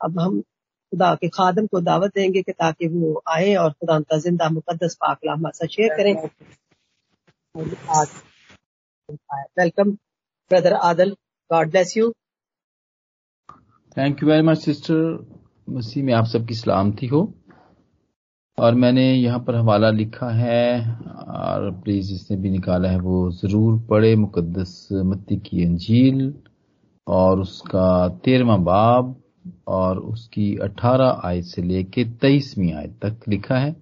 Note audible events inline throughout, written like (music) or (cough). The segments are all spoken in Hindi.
अब हम खुदा के खादम को दावत देंगे कि ताकि वो आए और खुदा का ज़िंदा मुकदस पाकला हमारे साथ शेयर करें। Welcome brother Adal God bless you thank you very much sister मसीह में आप सबकी सलामती हो। और मैंने यहाँ पर हवाला लिखा है, और प्लीज़ जिसने भी निकाला है वो ज़रूर पढ़े। मुकद्दस मत्ती की अंजील और उसका तेरवा बाब। और उसकी अठारह आयत से लेके तेईसवीं आयत तक लिखा है।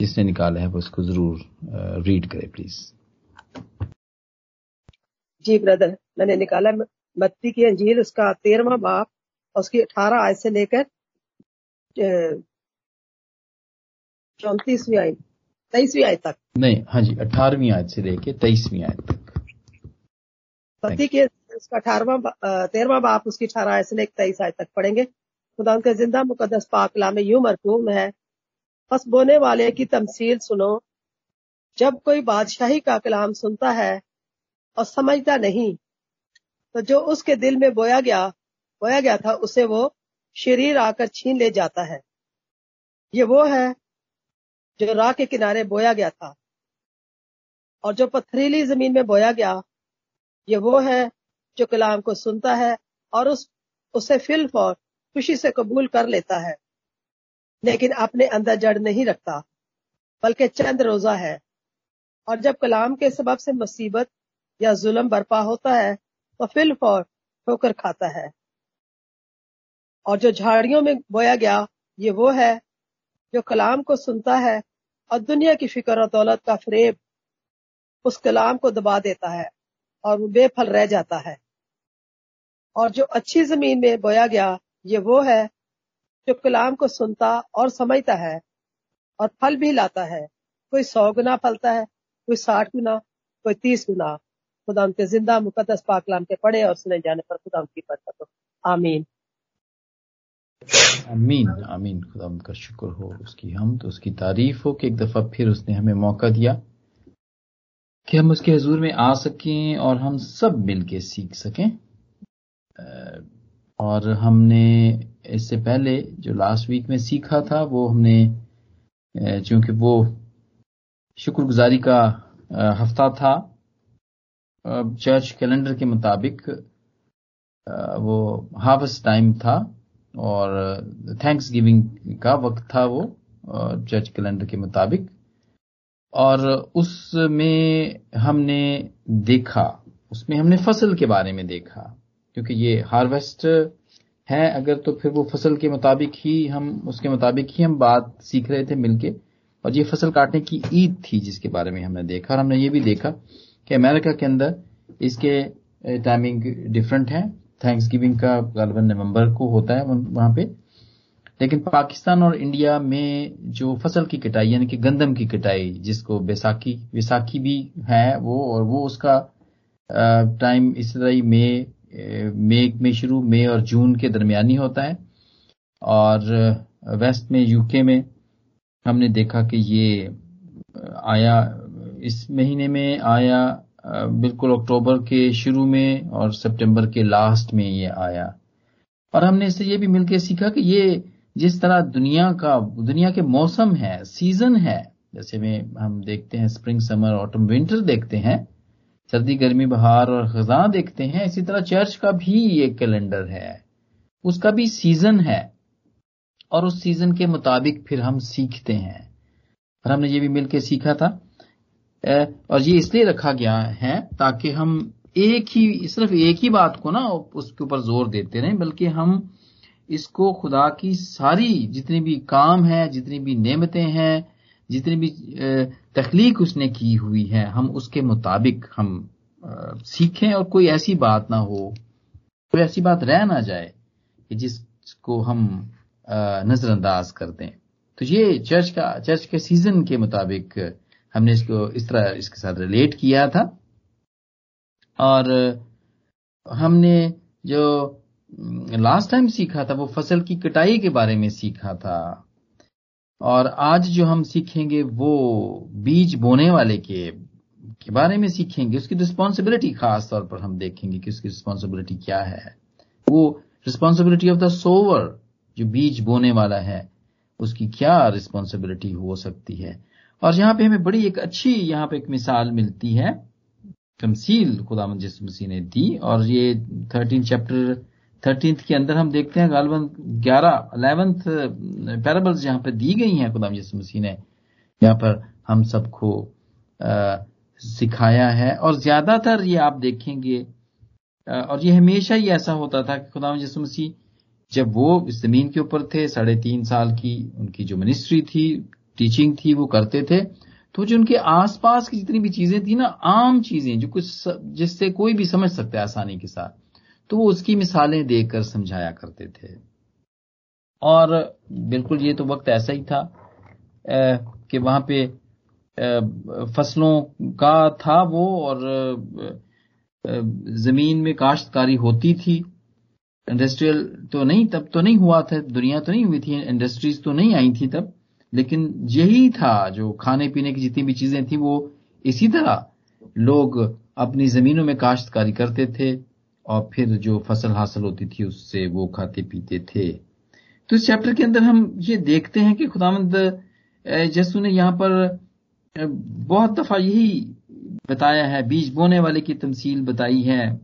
जिसने निकाला है वो इसको ज़रूर रीड करे प्लीज़ जी ब्रदर मैंने निकाला मत्ती की अंजील उसका तेरवा बाप और उसकी अठारह आयत से लेकर चौतीसवीं आयत तेईसवीं आयत तक। नहीं हाँ जी अठारहवीं आयत से लेके तेईसवीं आयत तक। पति के उसका अठारवा तेरहवा बाप उसकी अठारह आयत से लेकर तेईस आयत तक पढ़ेंगे। खुदा उनके ज़िंदा मुकदस पाकला में यूँ मरकूम है। बस बोने वाले की तमसील सुनो। जब कोई बादशाही का कलाम सुनता है और समझता नहीं तो जो उसके दिल में बोया गया बोया गया था, उसे वो शरीर आकर छीन ले जाता है। ये वो है जो राह के किनारे बोया गया था और जो पथरीली ज़मीन में बोया गया, ये वो है जो कलाम को सुनता है और उस, उसे फिल फॉर, खुशी से कबूल कर लेता है। लेकिन अपने अंदर जड़ नहीं रखता, बल्कि चंद रोजा है। और जब कलाम के सबब से मुसीबत या जुल्म बर्पा होता है तो फिल फॉर ठोकर खाता है। और जो झाड़ियों में बोया गया, ये वो है जो कलाम को सुनता है और दुनिया की फ़िक्र और दौलत का फरेब उस कलाम को दबा देता है और वो बेफल रह जाता है। और जो अच्छी ज़मीन में बोया गया, ये वो है जो कलाम को सुनता और समझता है और फल भी लाता है। कोई सौ गुना फलता है, कोई साठ गुना, कोई तीस गुना। खुदा उनके ज़िंदा मुकदस पाकलाम के पढ़े और सुने जाने पर खुदा उनकी बरकत आमीन। आमीन आमीन। खुदा का शुक्र हो उसकी हम तो उसकी तारीफ़ हो कि एक दफ़ा फिर उसने हमें मौका दिया कि हम उसके हजूर में आ सकें और हम सब मिलके सीख सकें। और हमने इससे पहले जो लास्ट वीक में सीखा था, वो हमने चूँकि वो शुक्रगुजारी का हफ़्ता था चर्च कैलेंडर के मुताबिक वो हार्वेस्ट टाइम था और थैंक्स गिविंग का वक्त था वो चर्च कैलेंडर के मुताबिक। और उसमें हमने देखा, उसमें हमने फ़सल के बारे में देखा। क्योंकि ये हार्वेस्ट है, अगर तो फिर वो फ़सल के मुताबिक ही हम, उसके मुताबिक ही हम बात सीख रहे थे मिलके। और ये फ़सल काटने की ईद थी जिसके बारे में हमने देखा। और हमने ये भी देखा कि अमेरिका के अंदर इसके टाइमिंग डिफरेंट है। थैंक्स गिविंग का गालबन नवंबर को होता है वहाँ पे। लेकिन पाकिस्तान और इंडिया में जो फ़सल की कटाई, यानी कि गंदम की कटाई, जिसको बैसाखी विसाखी भी है वो, और वो उसका टाइम इस तरह ही मई मई में शुरू, मई और जून के दरमियानी होता है। और वेस्ट में, यूके में हमने देखा कि ये आया, इस महीने में आया बिल्कुल अक्टूबर के शुरू में और सितंबर के लास्ट में ये आया। और हमने इससे ये भी मिलकर सीखा कि ये जिस तरह दुनिया का, दुनिया के मौसम है, सीज़न है, जैसे में हम देखते हैं स्प्रिंग, समर, ऑटम, विंटर देखते हैं सर्दी, गर्मी, बहार और खजा देखते हैं। इसी तरह चर्च का भी एक कैलेंडर है। उसका भी सीज़न है। और उस सीज़न के मुताबिक फिर हम सीखते हैं। और हमने ये भी मिलकर सीखा था। और ये इसलिए रखा गया है ताकि हम एक ही, सिर्फ़ एक ही बात को ना उसके ऊपर ज़ोर देते रहें, बल्कि हम इसको खुदा की सारी जितनी भी काम है, जितनी भी नेमतें हैं, जितनी भी तखलीक उसने की हुई है हम उसके मुताबिक हम आ, सीखें और कोई ऐसी बात ना हो कोई ऐसी बात रह ना जाए कि जिसको हम नजरअंदाज कर दें। तो ये चर्च का चर्च के सीज़न के मुताबिक हमने इसको इस तरह इसके साथ रिलेट किया था। और हमने जो लास्ट टाइम सीखा था वो फ़सल की कटाई के बारे में सीखा था। और आज जो हम सीखेंगे वो बीज बोने वाले के के बारे में सीखेंगे, उसकी रिस्पॉन्सिबिलिटी खास तौर पर हम देखेंगे कि उसकी रिस्पॉन्सिबिलिटी क्या है। वो रिस्पॉन्सिबिलिटी ऑफ़ द सोवर जो बीज बोने वाला है, उसकी क्या रिस्पॉन्सिबिलिटी हो सकती है। और यहाँ पे हमें बड़ी एक अच्छी, यहाँ पे एक मिसाल मिलती है, तमसील खुदा जिस मसीह ने दी, और ये थर्टीन चैप्टर थर्टींथ के अंदर हम देखते हैं गालबन ग्यारह अलेवेंथ पैराबल्स जहाँ पर दी गई हैं खुदा जिस मसीह ने। यहाँ पर हम सबको सिखाया है और ज़्यादातर ये आप देखेंगे और ये हमेशा ही ऐसा होता था कि खुदा जिस मसीह जब वो इस ज़मीन के ऊपर थे, साढ़े तीन साल की उनकी जो मिनिस्ट्री थी टीचिंग थी, वो करते थे तो जो उनके आसपास की जितनी भी चीज़ें थी ना, आम चीज़ें, जो कुछ जिससे कोई भी समझ सकता है आसानी के साथ तो वो उसकी मिसालें देकर समझाया करते थे। और बिल्कुल ये तो वक्त ऐसा ही था कि वहाँ पे फ़सलों का था वो और ज़मीन में काश्तकारी होती थी। इंडस्ट्रियल तो नहीं, तब तो नहीं हुआ था, दुनिया तो नहीं हुई थी, इंडस्ट्रीज़ तो नहीं आई थी तब, लेकिन यही था जो खाने पीने की जितनी भी चीज़ें थी वो इसी तरह लोग अपनी जमीनों में काश्तकारी करते थे। और फिर जो फ़सल हासिल होती थी, उससे वो खाते पीते थे। तो इस चैप्टर के अंदर हम ये देखते हैं कि खुदामंद जसू ने यहाँ पर बहुत दफ़ा यही बताया है, बीज बोने वाले की तमसील बताई है।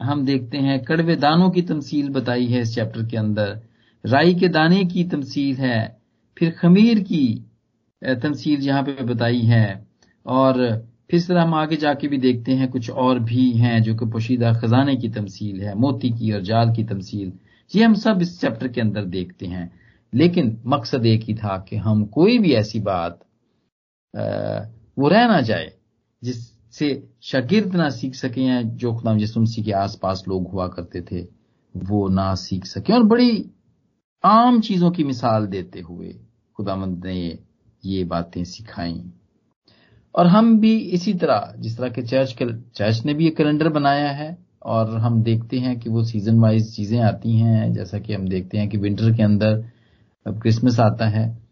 हम देखते हैं, कड़वे दानों की तमसील बताई है इस चैप्टर के अंदर। राई के दाने की तमसील है, फिर खमीर की तमसील यहाँ पे बताई है। और इस तरह हम आगे जाके भी देखते हैं, कुछ और भी हैं जो कि पोशीदा खजाने की तमसील है, मोती की और जाल की तमसील। ये हम सब इस चैप्टर के अंदर देखते हैं। लेकिन मकसद एक ही था कि हम कोई भी ऐसी बात वो रह ना जाए, जिससे शागिर्द ना सीख सके या जो खुदाम यसुमसी के आसपास लोग हुआ करते थे, वो ना सीख सके। और बड़ी आम चीज़ों की मिसाल देते हुए खुदामंद ने ये बातें सिखाई। और हम भी इसी तरह जिस तरह के चर्च के चर्च ने भी एक कैलेंडर बनाया है और हम देखते हैं कि वो सीज़न वाइज चीज़ें आती हैं जैसा कि हम देखते हैं कि विंटर के अंदर अब क्रिसमस आता है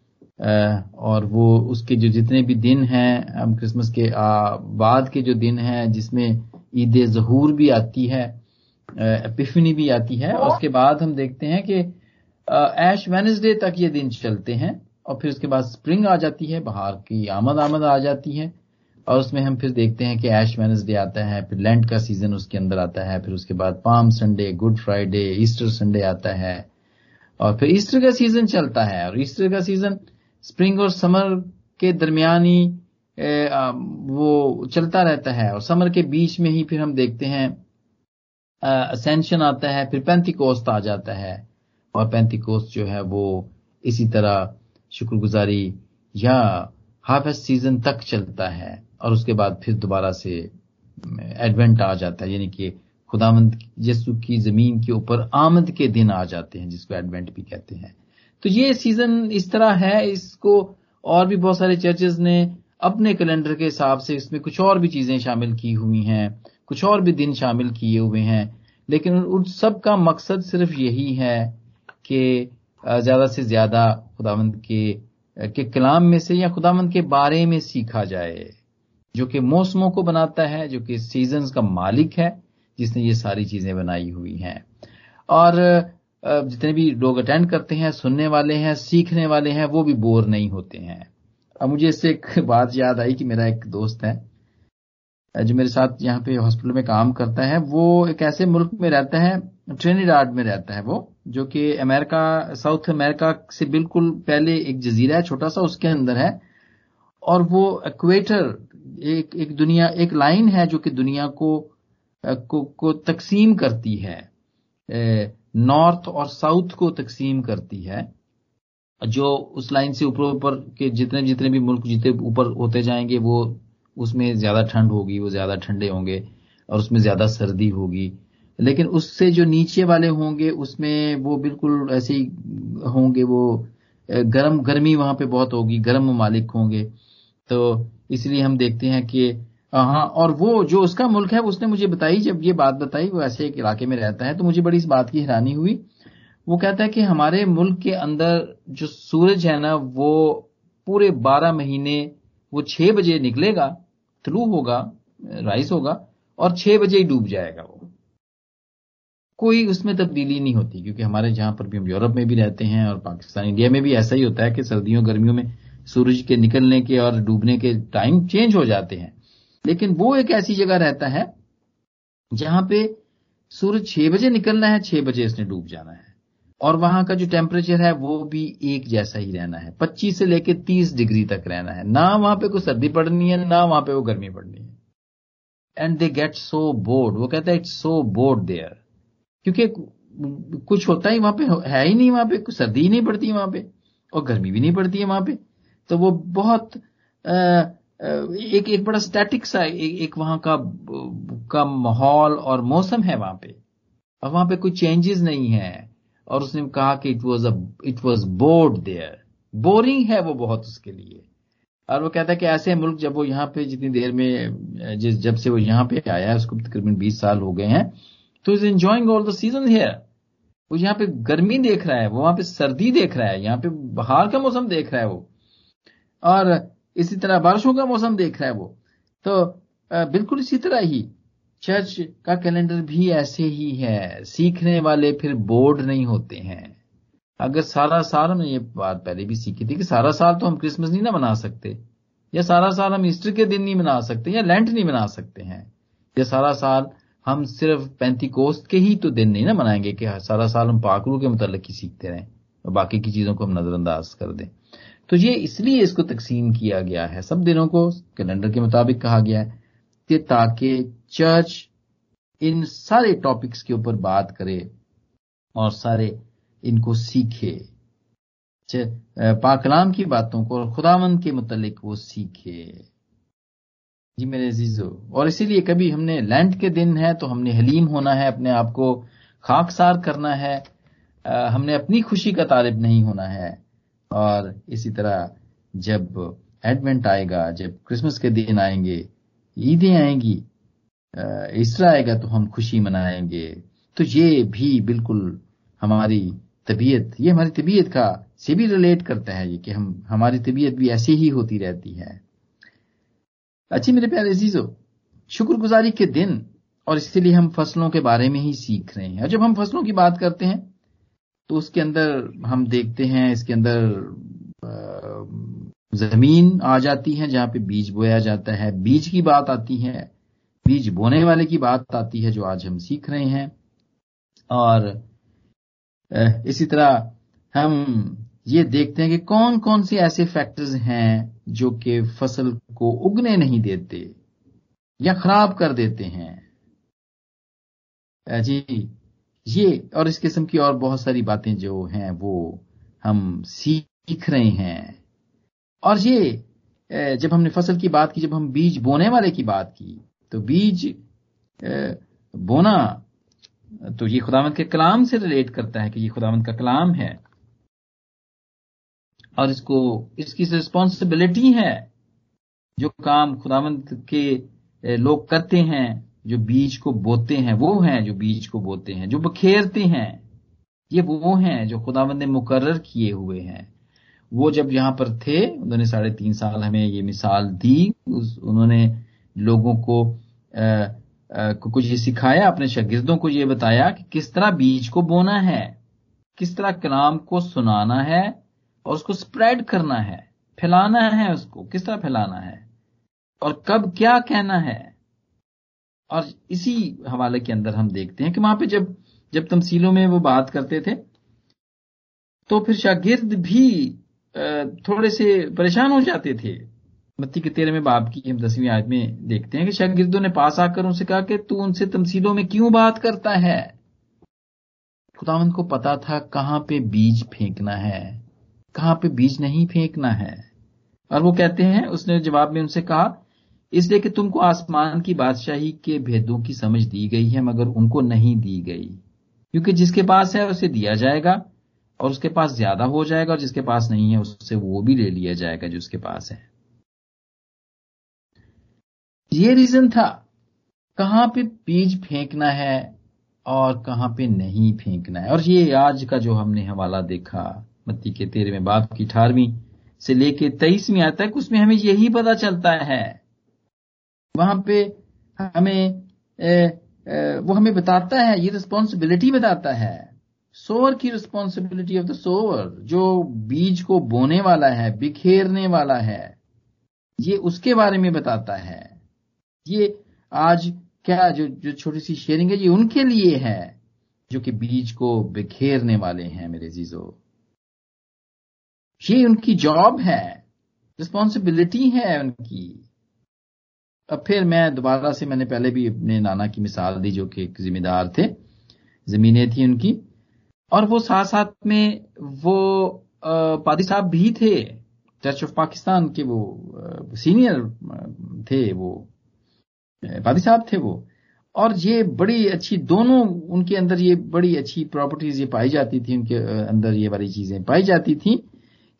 और वो उसके जो जितने भी दिन हैं हम क्रिसमस के बाद के जो दिन हैं जिसमें ईद जहूर भी आती है एपिफनी भी आती है उसके बाद हम देखते हैं कि एश वेनसडे तक ये दिन चलते हैं। और फिर उसके बाद स्प्रिंग आ जाती है, बाहर की आमद आमद आ जाती है, और उसमें हम फिर देखते हैं कि एश वेनसडे आता है, फिर लेंट का सीज़न उसके अंदर आता है, फिर उसके बाद palm Sunday good Friday Easter Sunday आता है, और फिर ईस्टर का सीज़न चलता है, और ईस्टर का सीज़न स्प्रिंग और समर के दरमियान ही वो चलता रहता है, और समर के बीच में ही फिर हम देखते हैं असेंशन आता है, फिर पैंतीकोस्त आ जाता है, और पैंतीकोस्त जो है वो इसी तरह शुक्रगुजारी, या हार्वेस्ट सीज़न तक चलता है और उसके बाद फिर दोबारा से एडवेंट आ जाता है, यानी कि खुदामंद यसु की ज़मीन के ऊपर आमद के दिन आ जाते हैं, जिसको एडवेंट भी कहते हैं। तो ये सीज़न इस तरह है, इसको और भी बहुत सारे चर्चेज ने अपने कैलेंडर के हिसाब से इसमें कुछ और भी चीज़ें शामिल की हुई हैं, कुछ और भी दिन शामिल किए हुए हैं, लेकिन उन सब का मकसद सिर्फ़ यही है कि ज़्यादा से ज़्यादा खुदावंद के के कलाम में से या खुदावंद के बारे में सीखा जाए, जो कि मौसमों को बनाता है, जो कि सीज़न का मालिक है, जिसने ये सारी चीज़ें बनाई हुई हैं। और जितने भी लोग अटेंड करते हैं, सुनने वाले हैं, सीखने वाले हैं, वो भी बोर नहीं होते हैं। अब मुझे इससे एक बात याद आई कि मेरा एक दोस्त है, जो मेरे साथ यहाँ पे हॉस्पिटल में काम करता है, वो एक ऐसे मुल्क में रहता है ट्रेनिडाड में रहता है वो। जो कि अमेरिका साउथ अमेरिका से बिल्कुल पहले एक जजीरा है छोटा सा उसके अंदर है। और वो इक्वेटर एक एक दुनिया एक लाइन है जो कि दुनिया को को, को तकसीम करती है। नॉर्थ और साउथ को तकसीम करती है जो उस लाइन से ऊपर ऊपर के जितने जितने भी मुल्क जितने ऊपर होते जाएँगे वो उसमें ज़्यादा ठंड होगी वो ज़्यादा ठंडे होंगे और उसमें ज़्यादा सर्दी होगी। लेकिन उससे जो नीचे वाले होंगे, उसमें वो बिल्कुल ऐसे ही होंगे, वो गर्म, गर्मी वहाँ पे बहुत होगी, गर्म ममालिक होंगे। तो इसलिए हम देखते हैं कि हाँ और वो जो उसका मुल्क है, उसने मुझे बताई, जब ये बात बताई, वो ऐसे एक इलाके में रहता है तो मुझे बड़ी इस बात की हैरानी हुई। वो कहता है कि हमारे मुल्क के अंदर जो सूरज है ना, वो पूरे बारह महीने, वो छह बजे निकलेगा थ्रू होगा, राइस होगा, और छह बजे ही डूब जाएगा कोई उसमें तब्दीली नहीं होती, क्योंकि हमारे जहाँ पर भी हम यूरोप में भी रहते हैं और पाकिस्तान, इंडिया में भी ऐसा ही होता है कि सर्दियों, गर्मियों में सूरज के निकलने के और डूबने के टाइम चेंज हो जाते हैं। लेकिन वो एक ऐसी जगह रहता है जहाँ पे सूरज छह बजे निकलना है, छह बजे इसने डूब जाना है। और वहाँ का जो टेम्परेचर है, वो भी एक जैसा ही रहना है। 25 से लेकर 30 डिग्री तक रहना है। ना वहाँ पे कोई सर्दी पड़नी है, ना वहाँ पे वो गर्मी पड़नी है। And they get so bored वो कहता है इट्स सो बोर्ड देयर क्योंकि कुछ होता ही वहाँ पे है ही नहीं वहाँ पे कुछ सर्दी ही नहीं पड़ती है वहाँ पे और गर्मी भी नहीं पड़ती है वहाँ पे। तो वो बहुत आ, एक एक बड़ा स्टैटिक सा एक, एक वहाँ का का माहौल और मौसम है वहाँ पे। और वहाँ पे कोई चेंजेस नहीं है। और उसने कहा कि it was it was bored there boring है वो बहुत उसके लिए। और वो कहता है कि ऐसे मुल्क जब वो यहाँ पे जितनी देर में जिस जब से वो यहाँ पे आया है उसको तकरीबन 20 साल हो गए हैं। तो is enjoying all the season here वो यहाँ पे गर्मी देख रहा है, वो वहाँ पे सर्दी देख रहा है, यहाँ पे बहार का मौसम देख रहा है वो। और इसी तरह बारिशों का मौसम देख रहा है वो। तो बिल्कुल इसी तरह ही चर्च का कैलेंडर भी ऐसे ही है, सीखने वाले फिर बोर्ड नहीं होते हैं। अगर सारा साल हमने ये बात पहले भी सीखी थी कि सारा साल तो हम क्रिसमस नहीं ना मना सकते, या सारा साल हम ईस्टर के दिन नहीं मना सकते, या लेंट नहीं मना सकते हैं, या सारा साल हम सिर्फ़ पैंती कोस्त के ही तो दिन नहीं ना मनाएँगे कि सारा साल हम पाकरू के मुतलक ही सीखते रहें और बाकी की चीज़ों को हम नजरअंदाज कर दें। तो ये इसलिए इसको तकसीम किया गया है। सब दिनों को कैलेंडर के मुताबिक कहा गया है कि ताकि चर्च इन सारे टॉपिक्स के ऊपर बात करे और सारे इनको सीखे। पाकलाम की बातों को और खुदावंद के मुतलिक वो सीखे। जी मेरे अजीजो। और इसीलिए कभी हमने लैंड के दिन है तो हमने हलीम होना है अपने आप को खाकसार करना है आ, हमने अपनी खुशी का तालिब नहीं होना है। और इसी तरह जब एडवेंट आएगा जब क्रिसमस के दिन आएँगे ईदें आएँगी ईस्टर आएगा तो हम खुशी मनाएँगे। तो ये भी बिल्कुल हमारी तबीयत ये हमारी तबीयत का से भी रिलेट करता है ये कि हम हमारी तबीयत भी ऐसी ही होती रहती है। अच्छी मेरे प्यारे अजीजो, शुक्रगुजारी के दिन, और इसलिए हम फ़सलों के बारे में ही सीख रहे हैं। और जब हम फ़सलों की बात करते हैं तो उसके अंदर हम देखते हैं, इसके अंदर ज़मीन आ जाती है जहाँ पे बीज बोया जाता है। बीज की बात आती है, बीज बोने वाले की बात आती है जो आज हम सीख रहे हैं। और इसी तरह हम ये देखते हैं कि कौन कौन से ऐसे फैक्टर्स हैं जो कि फ़सल को उगने नहीं देते या खराब कर देते हैं। जी, ये और इस किस्म की और बहुत सारी बातें जो हैं वो हम सीख रहे हैं। और ये जब हमने फ़सल की बात की, जब हम बीज बोने वाले की बात की तो बीज बोना तो ये खुदावंत के कलाम से रिलेट करता है कि ये खुदावंत का कलाम है। और इसको इसकी रिस्पॉन्सिबिलिटी है जो काम खुदावंत के लोग करते हैं जो बीज को बोते हैं वो हैं जो बीज को बोते हैं जो बखेरते हैं ये वो हैं जो खुदावंत ने मुकर्र किए हुए हैं। वो जब यहाँ पर थे उन्होंने साढ़े तीन साल हमें ये मिसाल दी उस, उन्होंने लोगों को आ, को कुछ ये सिखाया अपने शागिर्दों को ये बताया कि किस तरह बीज को बोना है किस तरह कलाम को सुनाना है और उसको स्प्रेड करना है, फैलाना है उसको, किस तरह फैलाना है, और कब क्या कहना है। और इसी हवाले के अंदर हम देखते हैं कि वहाँ पे जब जब तमसीलों में वो बात करते थे तो फिर शागिर्द भी थोड़े से परेशान हो जाते थे। मत्ती के तेरहवें बाप की हम दसवीं आयत में देखते हैं कि शागिर्दों ने पास आकर उनसे कहा कि तू उनसे तमसीलों में क्यों बात करता है? खुदावंत को पता था कहाँ पे बीज फेंकना है। कहाँ पे बीज नहीं फेंकना है। और वो कहते हैं, उसने जवाब में उनसे कहा, इसलिए कि तुमको आसमान की बादशाही के भेदों की समझ दी गई है, मगर उनको नहीं दी गई। क्योंकि जिसके पास है, उसे दिया जाएगा, और उसके पास ज़्यादा हो जाएगा, और जिसके पास नहीं है, उससे वो भी ले लिया जाएगा जो उसके पास है। ये रीजन था, कहाँ पे बीज फेंकना है और कहाँ पे नहीं फेंकना है। और ये आज का जो हमने हवाला देखा मत्ती के तेरहवें बाप की अठारहवीं से लेके तेईसवीं आय तक उसमें हमें यही पता चलता है। वहाँ पे हमें ए, वो हमें बताता है ये रिस्पॉन्सिबिलिटी बताता है। सोवर की रिस्पॉन्सिबिलिटी ऑफ़ द सोवर जो बीज को बोने वाला है बिखेरने वाला है ये उसके बारे में बताता है। ये आज क्या जो जो छोटी सी शेयरिंग है ये उनके लिए है जो कि बीज को बिखेरने वाले हैं मेरे जीजो ये उनकी जॉब है, रिस्पॉन्सिबिलिटी है उनकी। अब फिर मैं दोबारा से, मैंने पहले भी अपने नाना की मिसाल दी, जो कि एक जिम्मेदार थे, जमीनें थी उनकी, और वो साथ साथ में वो पादी साहब भी थे, चर्च ऑफ़ पाकिस्तान के वो सीनियर थे वो पादी साहब थे वो। और ये बड़ी अच्छी, दोनों उनके अंदर ये बड़ी अच्छी प्रॉपर्टीज़ ये पाई जाती थी, उनके अंदर ये वाली चीज़ें पाई जाती थी।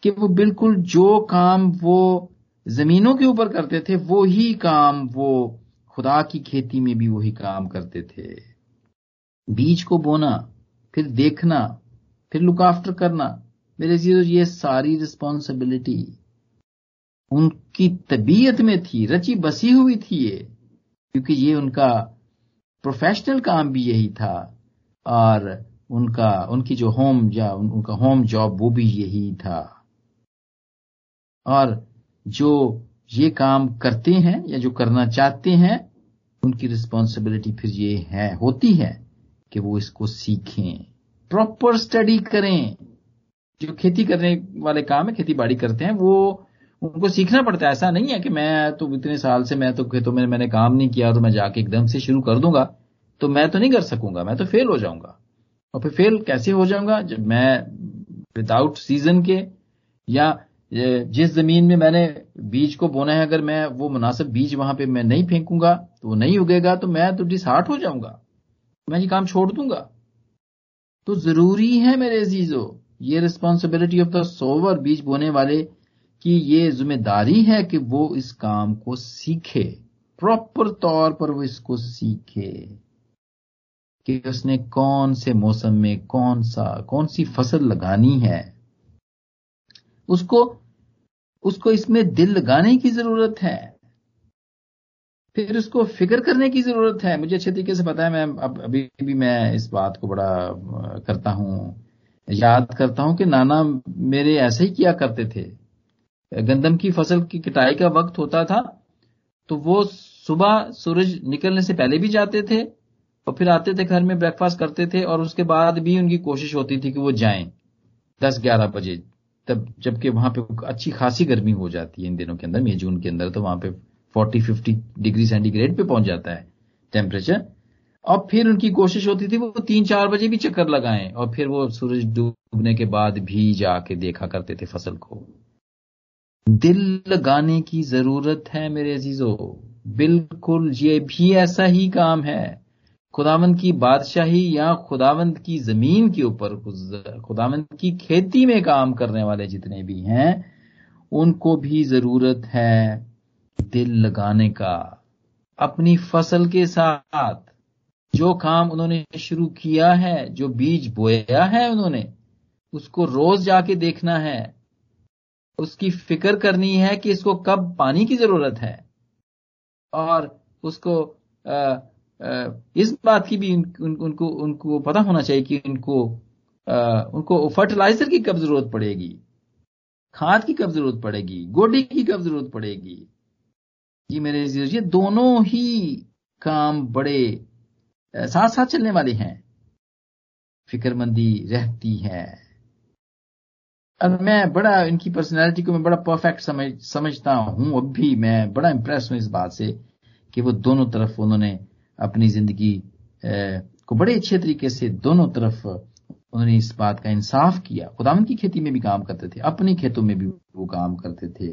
कि वो बिल्कुल जो काम वो जमीनों के ऊपर करते थे, वो ही काम वो खुदा की खेती में भी वही काम करते थे। बीज को बोना, फिर देखना, फिर लुक आफ्टर करना। मेरे ज़ीरो, ये सारी रिस्पॉन्सिबिलिटी उनकी तबीयत में थी, रची बसी हुई थी ये, क्योंकि ये उनका प्रोफेशनल काम भी यही था, और उनका, उनकी जो होम या उनका होम जॉब वो भी यही था। और जो ये काम करते हैं या जो करना चाहते हैं, उनकी रिस्पॉन्सिबिलिटी फिर ये है, होती है कि वो इसको सीखें। प्रॉपर स्टडी करें। जो खेती करने वाले काम है, खेती बाड़ी करते हैं, वो उनको सीखना पड़ता है। ऐसा नहीं है कि मैं तो इतने साल से मैं तो खेतों में मैंने काम नहीं किया तो मैं जाके एकदम से शुरू कर दूँगा तो मैं तो नहीं कर सकूँगा, मैं तो फेल हो जाऊँगा। और फिर फेल कैसे हो जाऊँगा? जब मैं विदाउट सीज़न के या जिस ज़मीन में मैंने बीज को बोना है, अगर मैं वो मुनासिब बीज वहाँ पे मैं नहीं फेंकूँगा तो वो नहीं उगेगा तो मैं तो डिसहार्ट हो जाऊँगा। मैं ये काम छोड़ दूँगा। तो ज़रूरी है मेरे अजीजो, ये रिस्पॉन्सिबिलिटी ऑफ़ द सोवर बीज बोने वाले, की ये ज़िम्मेदारी है कि वो इस काम को सीखे। प्रॉपर तौर पर वो इसको सीखे। कि उसने कौन से मौसम में कौन सा, कौन सी फ़सल लगानी है। उसको उसको इसमें दिल लगाने की ज़रूरत है। फिर उसको फ़िक्र करने की ज़रूरत है। मुझे अच्छे तरीके से पता है, मैं अब, अभी भी मैं इस बात को बड़ा करता हूँ। याद करता हूँ कि नाना मेरे ऐसे ही किया करते थे। गंदम की फ़सल की कटाई का वक्त होता था तो वो सुबह सूरज निकलने से पहले भी जाते थे और फिर आते थे घर में ब्रेकफास्ट करते थे और उसके बाद भी उनकी कोशिश होती थी कि वो जाएँ। दस ग्यारह बजे तब जबकि वहाँ पे अच्छी खासी गर्मी हो जाती है इन दिनों के अंदर, मई, जून के अंदर तो वहाँ पे फोर्टी, फिफ्टी डिग्री सेंटीग्रेड पे पहुँच जाता है टेम्परेचर और फिर उनकी कोशिश होती थी वो तीन, चार बजे भी चक्कर लगाएँ और फिर वो सूरज डूबने के बाद भी जाके देखा करते थे फ़सल को। दिल लगाने की ज़रूरत है मेरे अजीजों। बिल्कुल, ये भी ऐसा ही काम है। खुदावंद की बादशाही या खुदावंद की ज़मीन के ऊपर खुदावंद की खेती में काम करने वाले जितने भी हैं, उनको भी ज़रूरत है दिल लगाने का। अपनी फ़सल के साथ जो काम उन्होंने शुरू किया है, जो बीज बोया है उन्होंने, उसको रोज जाके देखना है। उसकी फ़िक्र करनी है कि इसको कब पानी की ज़रूरत है। और उसको इस बात की भी उन, उनको उनको पता होना चाहिए कि उनको उनको फर्टिलाइज़र की कब ज़रूरत पड़ेगी? खाद की कब ज़रूरत पड़ेगी? गोडी की कब ज़रूरत पड़ेगी? जी मेरे ये दोनों ही काम बड़े साथ साथ चलने वाले हैं। फिक्रमंदी रहती है। और मैं बड़ा इनकी पर्सनैलिटी को मैं बड़ा परफेक्ट समझ समझता हूँ। अब भी मैं बड़ा इंप्रेस हूँ इस बात से कि वो दोनों तरफ़ उन्होंने अपनी ज़िंदगी को बड़े अच्छे तरीके से दोनों तरफ़ उन्होंने इस बात का इंसाफ किया। खुदावन की खेती में भी काम करते थे, अपनी खेतों में भी वो काम करते थे।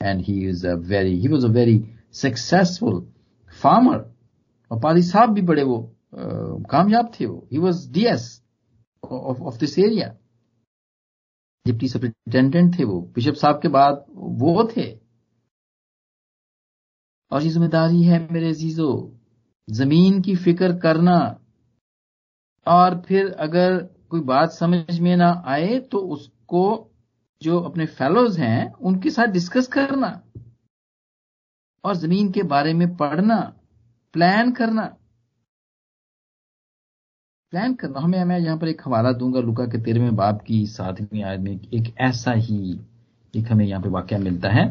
And he is a very he was a very successful farmer और पादी साहब भी बड़े वो कामयाब थे वो। He was DS of this area deputy superintendent थे वो। बिशप साहब के बाद वो थे। और ये ज़िम्मेदारी है मेरे जीजो ज़मीन की फ़िक्र करना। और फिर अगर कोई बात समझ में ना आए तो उसको जो अपने फेलोज हैं, उनके साथ डिस्कस करना। और ज़मीन के बारे में पढ़ना। प्लान करना। प्लान करना। हमें, मैं यहाँ पर एक हवाला दूँगा लुका के तेरहवें बाप की सातवीं आयत में एक ऐसा ही एक हमें यहाँ पे वाक्य मिलता है।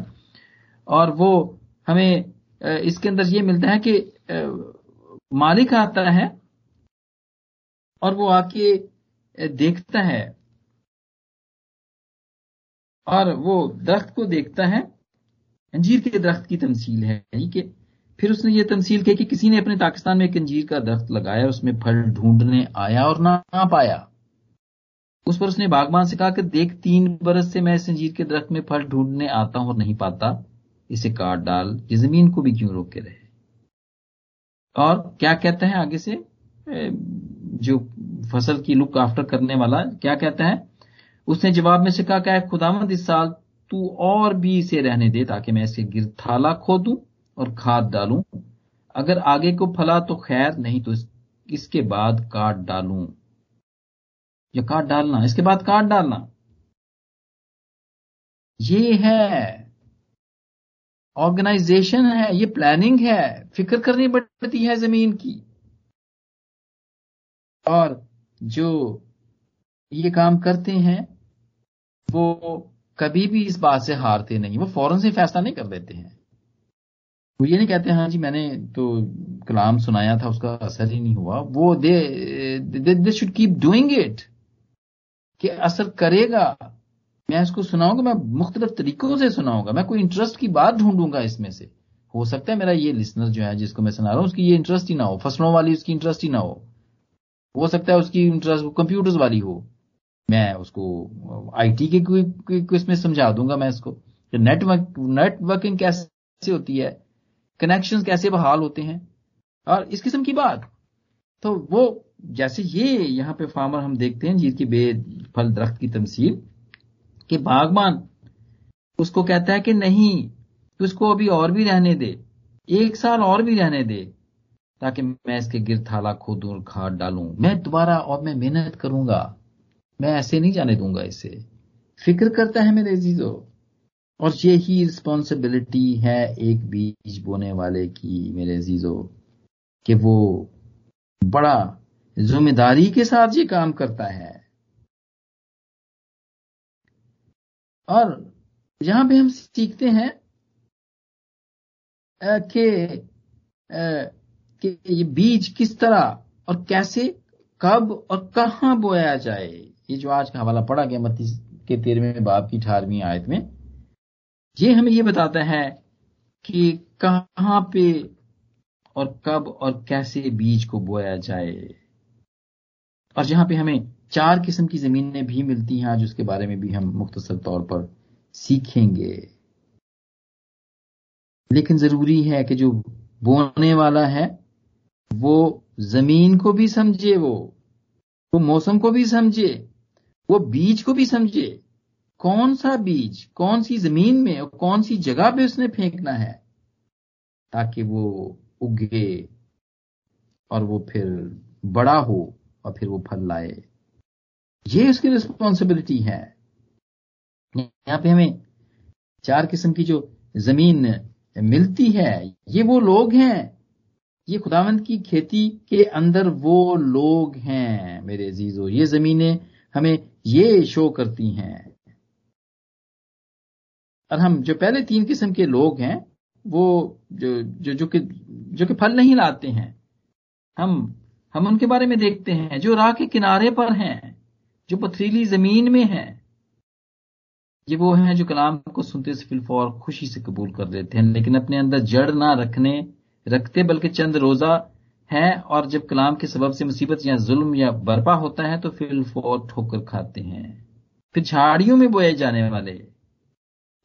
और वो हमें इसके अंदर ये मिलता है कि मालिक आता है और वो आके देखता है और वो दरख्त को देखता है। अंजीर के दरख्त की तमसील है कि फिर उसने ये तमसील की कि किसी ने अपने पाकिस्तान में एक अंजीर का दरख्त लगाया उसमें फल ढूँढने आया और ना, ना पाया। उस पर उसने बागबान से कहा कि देख तीन बरस से मैं इस अंजीर के दरख्त में फल ढूँढने आता हूँ और नहीं पाता। इसे काट डाल ये ज़मीन को भी क्यों रोके रहे? और क्या कहता है आगे से? जो फ़सल की लुक आफ्टर करने वाला, क्या कहता है? उसने जवाब में से कहा, क्या खुदावंद, इस साल तू और भी इसे रहने दे ताकि मैं इसे गिर थाला खोदूं और खाद डालूं। अगर आगे को फला तो खैर, नहीं तो इसके बाद काट डालूं। या काट डालना, इसके बाद काट डालना। ये है ऑर्गेनाइजेशन है, ये प्लानिंग है, फ़िक्र करनी पड़ती है ज़मीन की। और जो ये काम करते हैं, वो कभी भी इस बात से हारते नहीं, वो फ़ौरन से फैसला नहीं कर देते हैं। वो ये नहीं कहते हाँ जी, मैंने तो कलाम सुनाया था, उसका असर ही नहीं हुआ। वो they they should keep doing it कि असर करेगा। मैं इसको सुनाऊँगा, मैं मुख्तलिफ़ तरीकों से सुनाऊँगा, मैं कोई इंटरेस्ट की बात ढूंढूँगा इसमें से। हो सकता है मेरा ये लिसनर जो है, जिसको मैं सुना रहा हूँ, उसकी ये इंटरेस्ट ही ना हो, फ़सलों वाली उसकी इंटरेस्ट ही ना हो। हो सकता है उसकी इंटरेस्ट कंप्यूटर्स वाली हो। मैं उसको आईटी के इसमें समझा दूँगा मैं इसको। नेटवर्क नेटवर्किंग कैसे होती है? कनेक्शन कैसे बहाल होते हैं? और इस किस्म की बात। तो वो, जैसे ये यहाँ पे फार्मर हम देखते हैं जिसकी बेद, फल, दरख्त की तमसील कि बागबान, उसको कहता है कि नहीं उसको अभी और भी रहने दे, एक साल और भी रहने दे, ताकि मैं इसके गिर थाला खोदूं और खाद डालूं। मैं दोबारा और मैं मेहनत करूँगा, मैं ऐसे नहीं जाने दूँगा इसे। फ़िक्र करता है मेरे जीजो और ये ही रिस्पॉन्सिबिलिटी है एक बीज बोने वाले की, मेरे जीजो कि वो बड़ा ज़िम्मेदारी के साथ ये काम करता है। और यहाँ पे हम सीखते हैं कि कि ये बीज किस तरह और कैसे, कब और कहाँ बोया जाए, ये जो आज का हवाला पड़ा गया मत्ती के तेरहवें बाप की अठारहवीं आयत में, ये हमें ये बताता है कि कहाँ पे और कब और कैसे बीज को बोया जाए। और जहाँ पे हमें चार किस्म की जमीनें भी मिलती हैं, आज उसके बारे में भी हम मुख्तसर तौर पर सीखेंगे। लेकिन ज़रूरी है कि जो बोने वाला है, वो ज़मीन को भी समझे, वो वो मौसम को भी समझे, वो बीज को भी समझे। कौन सा बीज, कौन सी ज़मीन में और कौन सी जगह पे उसने फेंकना है, ताकि वो उगे और वो फिर बड़ा हो और फिर वो फल लाए। ये उसकी रिस्पॉन्सिबिलिटी है। यहाँ पे हमें चार किस्म की जो ज़मीन मिलती है, ये वो लोग हैं। ये खुदावंत की खेती के अंदर वो लोग हैं, मेरे अजीजों। ये जमीनें हमें ये शो करती हैं। और हम जो पहले तीन किस्म के लोग हैं, वो जो जो जो कि जो कि फल नहीं लाते हैं, हम हम उनके बारे में देखते हैं, जो राह के किनारे पर हैं। जो पथरीली ज़मीन में है, ये वो हैं जो कलाम को सुनते से फिलफौर खुशी से कबूल कर लेते हैं, लेकिन अपने अंदर जड़ ना रखने, रखते बल्कि चंद रोजा है, और जब कलाम के सबब से मुसीबत या जुल्म या बर्पा होता है तो फिलफौर ठोकर खाते हैं। फिर झाड़ियों में बोए जाने वाले,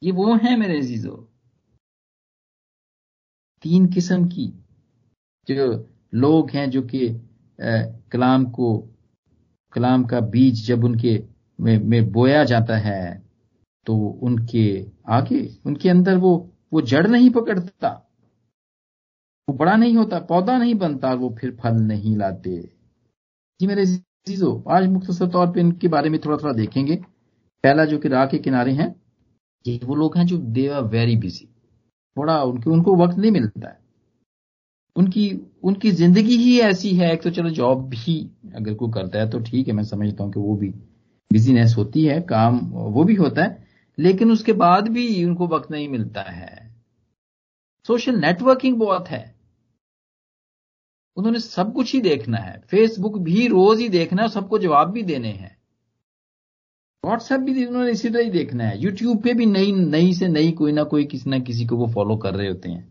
ये वो हैं मेरे अजीजों। तीन किस्म की जो लोग हैं जो कि कलाम को कलाम का बीज जब उनके में, में बोया जाता है तो उनके आगे उनके अंदर वो वो जड़ नहीं पकड़ता। वो बड़ा नहीं होता पौधा नहीं बनता वो फिर फल नहीं लाते। जी मेरे चीज़ों आज मुख्तर तौर पे इनके बारे में थोड़ा थोड़ा देखेंगे। पहला जो कि राह के किनारे हैं ये वो लोग हैं जो दे आर वेरी बिज़ी थोड़ा उनके उनको वक्त नहीं मिलता है। उनकी उनकी ज़िंदगी ही ऐसी है, एक तो चलो जॉब भी अगर कोई करता है तो ठीक है, मैं समझता हूँ कि वो भी बिजीनेस होती है, काम वो भी होता है, लेकिन उसके बाद भी उनको वक्त नहीं मिलता है। सोशल नेटवर्किंग बहुत है। उन्होंने सब कुछ ही देखना है। फेसबुक भी रोज ही देखना है सबको जवाब भी देने हैं। व्हाट्सएप भी उन्होंने इसी तरह ही देखना है। यूट्यूब पे भी नई नई से नई कोई ना कोई किसी ना किसी को वो फॉलो कर रहे होते हैं।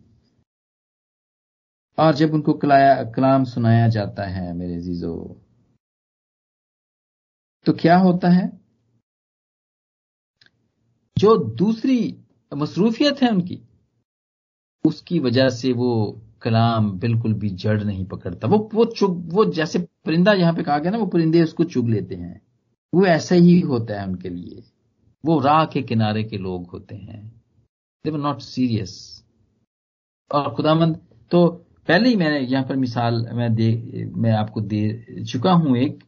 और जब उनको कलाया, कलाम सुनाया जाता है मेरे जीजो तो क्या होता है? जो दूसरी मसरूफियत है उनकी, उसकी वजह से वो कलाम बिल्कुल भी जड़ नहीं पकड़ता। वो वो चुग, वो जैसे परिंदा यहाँ पे कहा गया ना, वो परिंदे उसको चुग लेते हैं। वो ऐसा ही होता है उनके लिए। वो राह के किनारे के लोग होते हैं। दे वर नॉट सीरियस और खुदामंद तो पहले ही मैंने यहाँ पर मिसाल मैं दे, मैं आपको दे चुका हूँ एक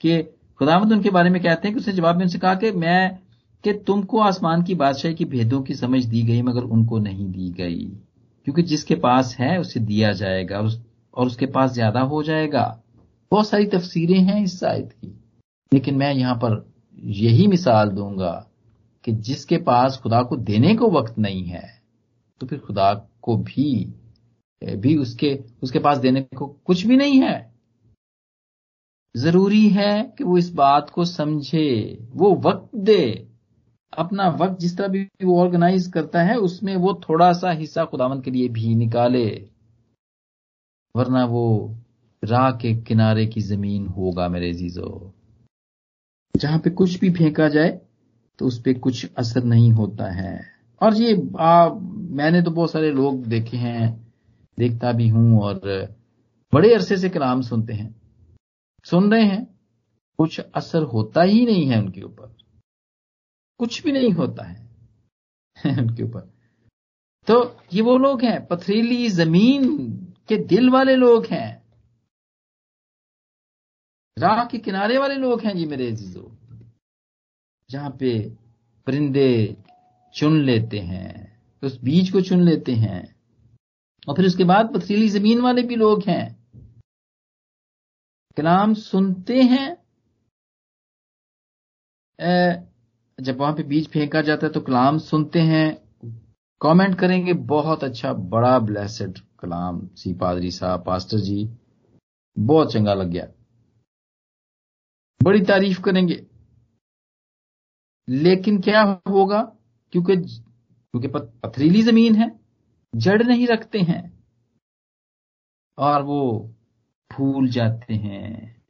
कि खुदामंद उनके बारे में कहते हैं कि उसने जवाब में उनसे कहा कि मैं, कि तुमको आसमान की बादशाही की भेदों की समझ दी गई, मगर उनको नहीं दी गई। क्योंकि जिसके पास है, उसे दिया जाएगा और उसके पास ज़्यादा हो जाएगा। बहुत सारी तफसीरें हैं इस शायद की। लेकिन मैं यहाँ पर यही मिसाल दूँगा कि जिसके पास खुदा को देने को वक्त नहीं है तो फिर खुदा को भी भी उसके उसके पास देने को कुछ भी नहीं है। ज़रूरी है कि वो इस बात को समझे वो वक्त दे। अपना वक्त जिस तरह भी वो ऑर्गेनाइज करता है उसमें वो थोड़ा सा हिस्सा खुदावन के लिए भी निकाले। वरना वो राह के किनारे की ज़मीन होगा मेरे जीजो जहाँ पे कुछ भी फेंका जाए तो उस पर कुछ असर नहीं होता है। और ये आ, मैंने तो बहुत सारे लोग देखे हैं देखता भी हूँ और बड़े अरसे से कलाम सुनते हैं। सुन रहे हैं। कुछ असर होता ही नहीं है उनके ऊपर। कुछ भी नहीं होता है (laughs) उनके ऊपर। तो ये वो लोग हैं, पथरीली ज़मीन के दिल वाले लोग हैं। राह के किनारे वाले लोग हैं जी मेरे अजीजो। जहाँ पे परिंदे चुन लेते हैं, उस बीज को चुन लेते हैं। और फिर उसके बाद पथरीली ज़मीन वाले भी लोग हैं। कलाम सुनते हैं। जब वहाँ पे बीज फेंका जाता है तो कलाम सुनते हैं। कमेंट करेंगे, बहुत अच्छा बड़ा ब्लेसड कलाम, सी पादरी साहब, पास्टर जी, बहुत चंगा लग गया। बड़ी तारीफ़ करेंगे। लेकिन क्या होगा, क्योंकि क्योंकि पथरीली ज़मीन है जड़ नहीं रखते हैं और वो फूल जाते हैं।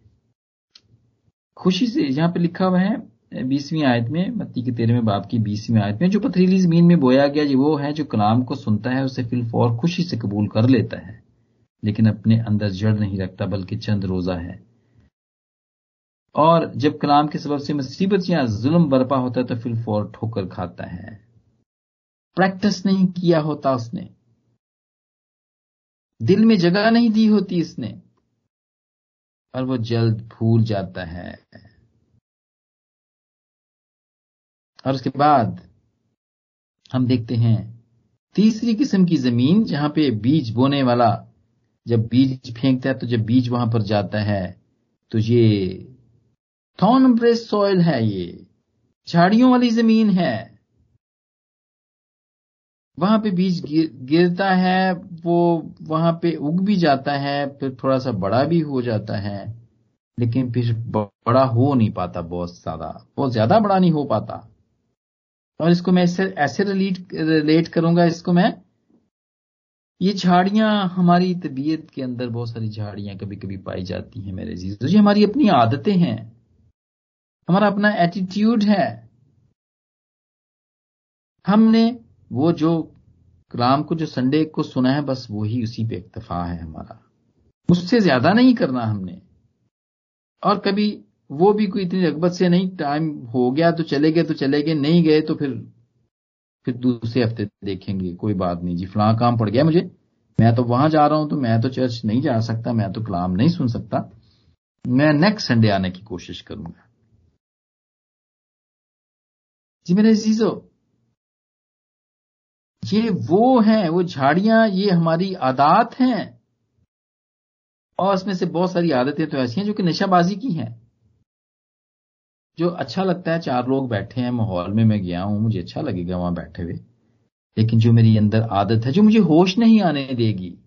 खुशी से यहाँ पे लिखा हुआ है, बीसवीं आयत में, मत्ती के तेरहवें बाप की बीसवीं आयत में, जो पथरीली ज़मीन में बोया गया जी, वो है जो कलाम को सुनता है, उसे फिल फौर खुशी से कबूल कर लेता है। लेकिन अपने अंदर जड़ नहीं रखता, बल्कि चंद रोजा है। और जब कलाम के सबब से मुसीबत या जुल्म बर्पा होता है तो फिल फौर ठोकर खाता है। प्रैक्टिस नहीं किया होता उसने। दिल में जगह नहीं दी होती इसने। और वो जल्द भूल जाता है। और उसके बाद हम देखते हैं, तीसरी किस्म की ज़मीन जहाँ पे बीज बोने वाला जब बीज फेंकता है तो जब बीज वहाँ पर जाता है तो ये थॉन ब्रेस सॉइल है ये। झाड़ियों वाली ज़मीन है। वहाँ पे बीज गिर, गिरता है वो वहाँ पे उग भी जाता है फिर थोड़ा सा बड़ा भी हो जाता है लेकिन फिर बड़ा हो नहीं पाता बहुत ज़्यादा बहुत ज़्यादा बड़ा नहीं हो पाता। और इसको मैं इससे ऐसे रिलेट रिलेट करूँगा इसको मैं ये झाड़ियाँ हमारी तबीयत के अंदर बहुत सारी झाड़ियाँ कभी कभी पाई जाती हैं मेरे जी तो ये हमारी अपनी आदतें हैं हमारा अपना एटीट्यूड है। हमने वो जो कलाम को, जो संडे को सुना है, बस वही उसी पे इतफा है हमारा। उससे ज़्यादा नहीं करना हमने। और कभी वो भी कोई इतनी रगबत से नहीं टाइम हो गया तो चले गए तो चले गए, नहीं गए तो फिर फिर दूसरे हफ़्ते देखेंगे, कोई बात नहीं जी। फला काम पड़ गया मुझे। मैं तो वहाँ जा रहा हूँ तो मैं तो चर्च नहीं जा सकता, मैं तो कलाम नहीं सुन सकता। मैं नेक्स्ट संडे आने की कोशिश करूँगा। जी मेरे जीजो ये वो हैं, वो झाड़ियाँ, ये हमारी आदात हैं। और इसमें से बहुत सारी आदतें तो ऐसी हैं जो कि नशाबाजी की हैं। जो अच्छा लगता है, चार लोग बैठे हैं, माहौल में मैं गया हूँ, मुझे अच्छा लगेगा वहाँ बैठे हुए। लेकिन जो मेरी अंदर आदत है, जो मुझे होश नहीं आने देगी,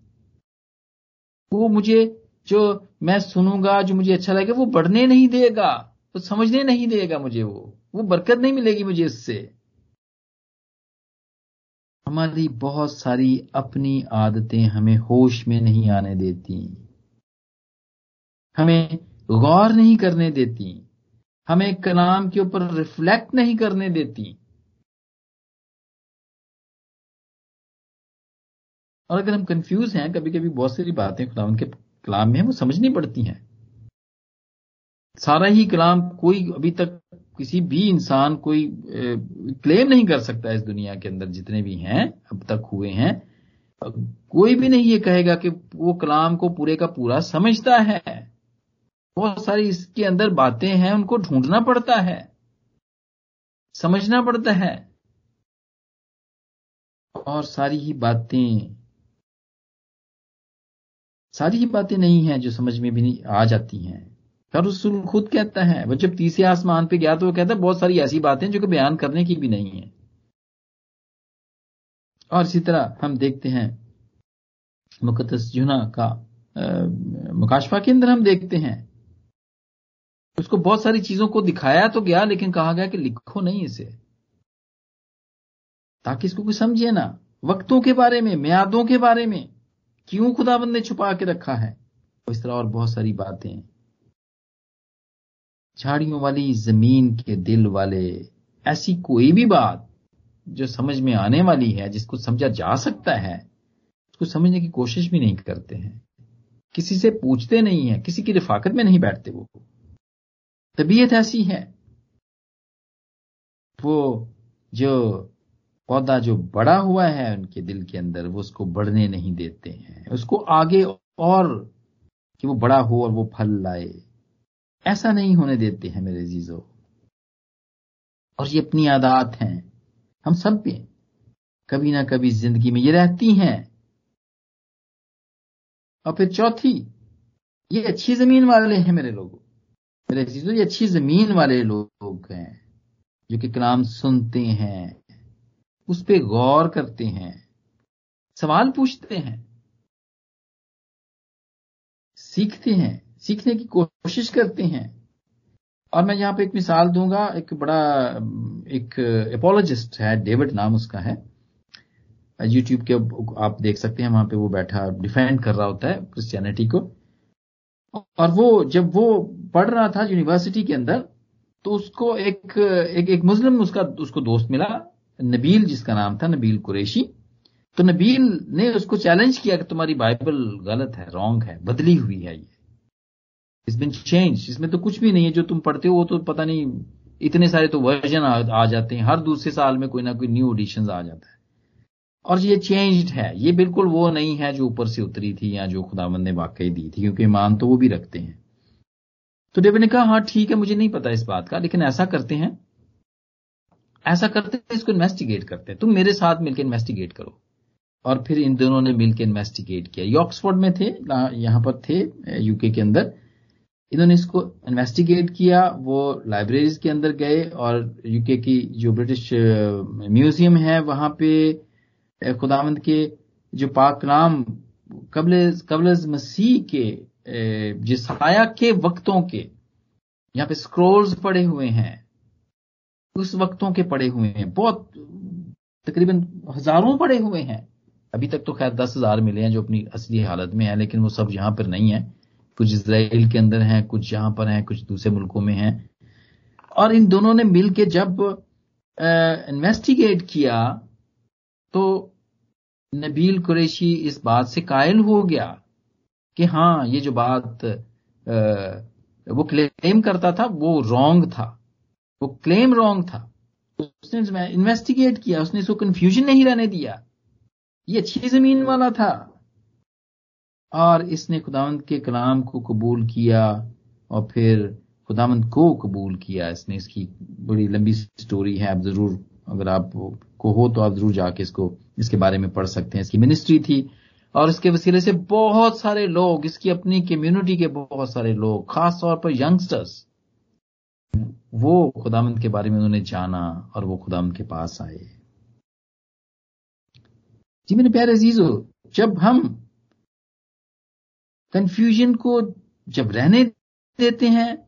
वो मुझे, जो मैं सुनूँगा, जो मुझे अच्छा लगेगा, वो बढ़ने नहीं देगा। वो समझने नहीं देगा मुझे वो। वो बरकत नहीं मिलेगी मुझे इससे हमारी बहुत सारी अपनी आदतें हमें होश में नहीं आने देती। हमें गौर नहीं करने देती। हमें कलाम के ऊपर रिफ्लेक्ट नहीं करने देती। और अगर हम कंफ्यूज हैं कभी कभी बहुत सारी बातें खुदा उनके कलाम में वो समझनी पड़ती हैं। सारा ही कलाम कोई अभी तक किसी भी इंसान कोई क्लेम नहीं कर सकता इस दुनिया के अंदर, जितने भी हैं, अब तक हुए हैं। कोई भी नहीं ये कहेगा कि वो कलाम को पूरे का पूरा समझता है। बहुत सारी इसके अंदर बातें हैं, उनको ढूंढना पड़ता है। समझना पड़ता है। और सारी ही बातें, सारी ही बातें नहीं हैं जो समझ में भी नहीं आ जाती हैं। और रसूल खुद कहता है। वो जब तीसरे आसमान पे गया तो वो कहता है, बहुत सारी ऐसी बातें जो कि बयान करने की भी नहीं है। और इसी तरह हम देखते हैं मुकदस जुना का मुकाशफा के अंदर हम देखते हैं। उसको बहुत सारी चीज़ों को दिखाया तो गया, लेकिन कहा गया कि लिखो नहीं इसे। ताकि इसको कोई समझे ना। वक्तों के बारे में, म्यादों के बारे में, क्यों खुदाबंद ने छुपा के रखा है? इस तरह और बहुत सारी बातें झाड़ियों वाली ज़मीन के दिल वाले, ऐसी कोई भी बात जो समझ में आने वाली है, जिसको समझा जा सकता है, उसको समझने की कोशिश भी नहीं करते हैं। किसी से पूछते नहीं है, किसी की रिफाकत में नहीं बैठते वो। तबीयत ऐसी है। वो जो पौधा जो बड़ा हुआ है उनके दिल के अंदर, वो उसको बढ़ने नहीं देते हैं। उसको आगे और कि वो बड़ा हो और वो फल लाए। ऐसा नहीं होने देते हैं मेरे जीजो और ये अपनी आदात हैं। हम सब पे कभी ना कभी ज़िंदगी में ये रहती हैं। और फिर चौथी, ये अच्छी ज़मीन वाले हैं मेरे लोगों। मेरे जीजो ये अच्छी ज़मीन वाले लोग हैं, जो कि कलाम सुनते हैं, उस पर गौर करते हैं, सवाल पूछते हैं, सीखते हैं। सीखने की कोशिश करते हैं। और मैं यहाँ पे एक मिसाल दूँगा एक बड़ा एक एपोलॉजिस्ट है डेविड नाम उसका है। यूट्यूब के आप देख सकते हैं वहाँ पे वो बैठा डिफेंड कर रहा होता है क्रिश्चियनिटी को। और वो जब वो पढ़ रहा था यूनिवर्सिटी के अंदर तो उसको एक एक, एक मुस्लिम उसका उसको दोस्त मिला नबील जिसका नाम था नबील कुरेशी तो नबील ने उसको चैलेंज किया कि तुम्हारी बाइबल गलत है रॉन्ग है बदली हुई है ये। इस बिन चेंज इसमें तो कुछ भी नहीं है। जो तुम पढ़ते हो वो तो पता नहीं इतने सारे तो वर्जन आ, आ जाते हैं। हर दूसरे साल में कोई ना कोई न्यू एडिशन आ जाता है। और ये चेंज्ड है। ये बिल्कुल वो नहीं है जो ऊपर से उतरी थी या जो खुदावंद ने वाकई दी थी क्योंकि ईमान तो वो भी रखते हैं। तो डेविड ने कहा हाँ ठीक है मुझे नहीं पता इस बात का लेकिन ऐसा करते हैं। ऐसा करते हैं इसको इन्वेस्टिगेट करते हैं। तुम मेरे साथ मिलकर इन्वेस्टिगेट करो। और फिर इन दोनों ने मिलकर इन्वेस्टिगेट किया। ये ऑक्सफोर्ड में थे यहाँ पर थे यूके के अंदर। इन्होंने इसको इन्वेस्टिगेट किया, वो लाइब्रेरीज के अंदर गए और यूके की जो ब्रिटिश म्यूज़ियम है, वहाँ पे खुदावंद के जो पाक नाम कबल कबल मसीह के जिसाया के वक्तों के, यहाँ पे स्क्रोल्स पड़े हुए हैं। उस वक्तों के पड़े हुए हैं। बहुत, तकरीबन हज़ारों पड़े हुए हैं। अभी तक तो खैर दस हज़ार मिले हैं जो अपनी असली हालत में है, लेकिन वो सब यहाँ पर नहीं है। कुछ इसराइल के अंदर हैं कुछ यहाँ पर हैं कुछ दूसरे मुल्कों में हैं। और इन दोनों ने मिलकर जब इन्वेस्टिगेट किया तो नबील कुरैशी इस बात से कायल हो गया कि हाँ ये जो बात आ, वो क्लेम करता था वो रॉन्ग था। वो क्लेम रॉन्ग था। उसने इन्वेस्टिगेट किया उसने इसको कंफ्यूजन नहीं रहने दिया। ये अच्छी ज़मीन वाला था। और इसने खुदावंत के कलाम को कबूल किया और फिर खुदावंत को कबूल किया। इसने इसकी बड़ी लंबी स्टोरी है, आप ज़रूर, अगर आप को हो तो आप ज़रूर जाके इसको, इसके बारे में पढ़ सकते हैं। इसकी मिनिस्ट्री थी और इसके वसीले से बहुत सारे लोग, इसकी अपनी कम्युनिटी के बहुत सारे लोग, खास तौर पर यंगस्टर्स वो खुदामंद के बारे में उन्होंने जाना और वो खुदामंद के पास आए। जी मेरे प्यारे अजीजो, जब हम कंफ्यूजन को जब रहने देते हैं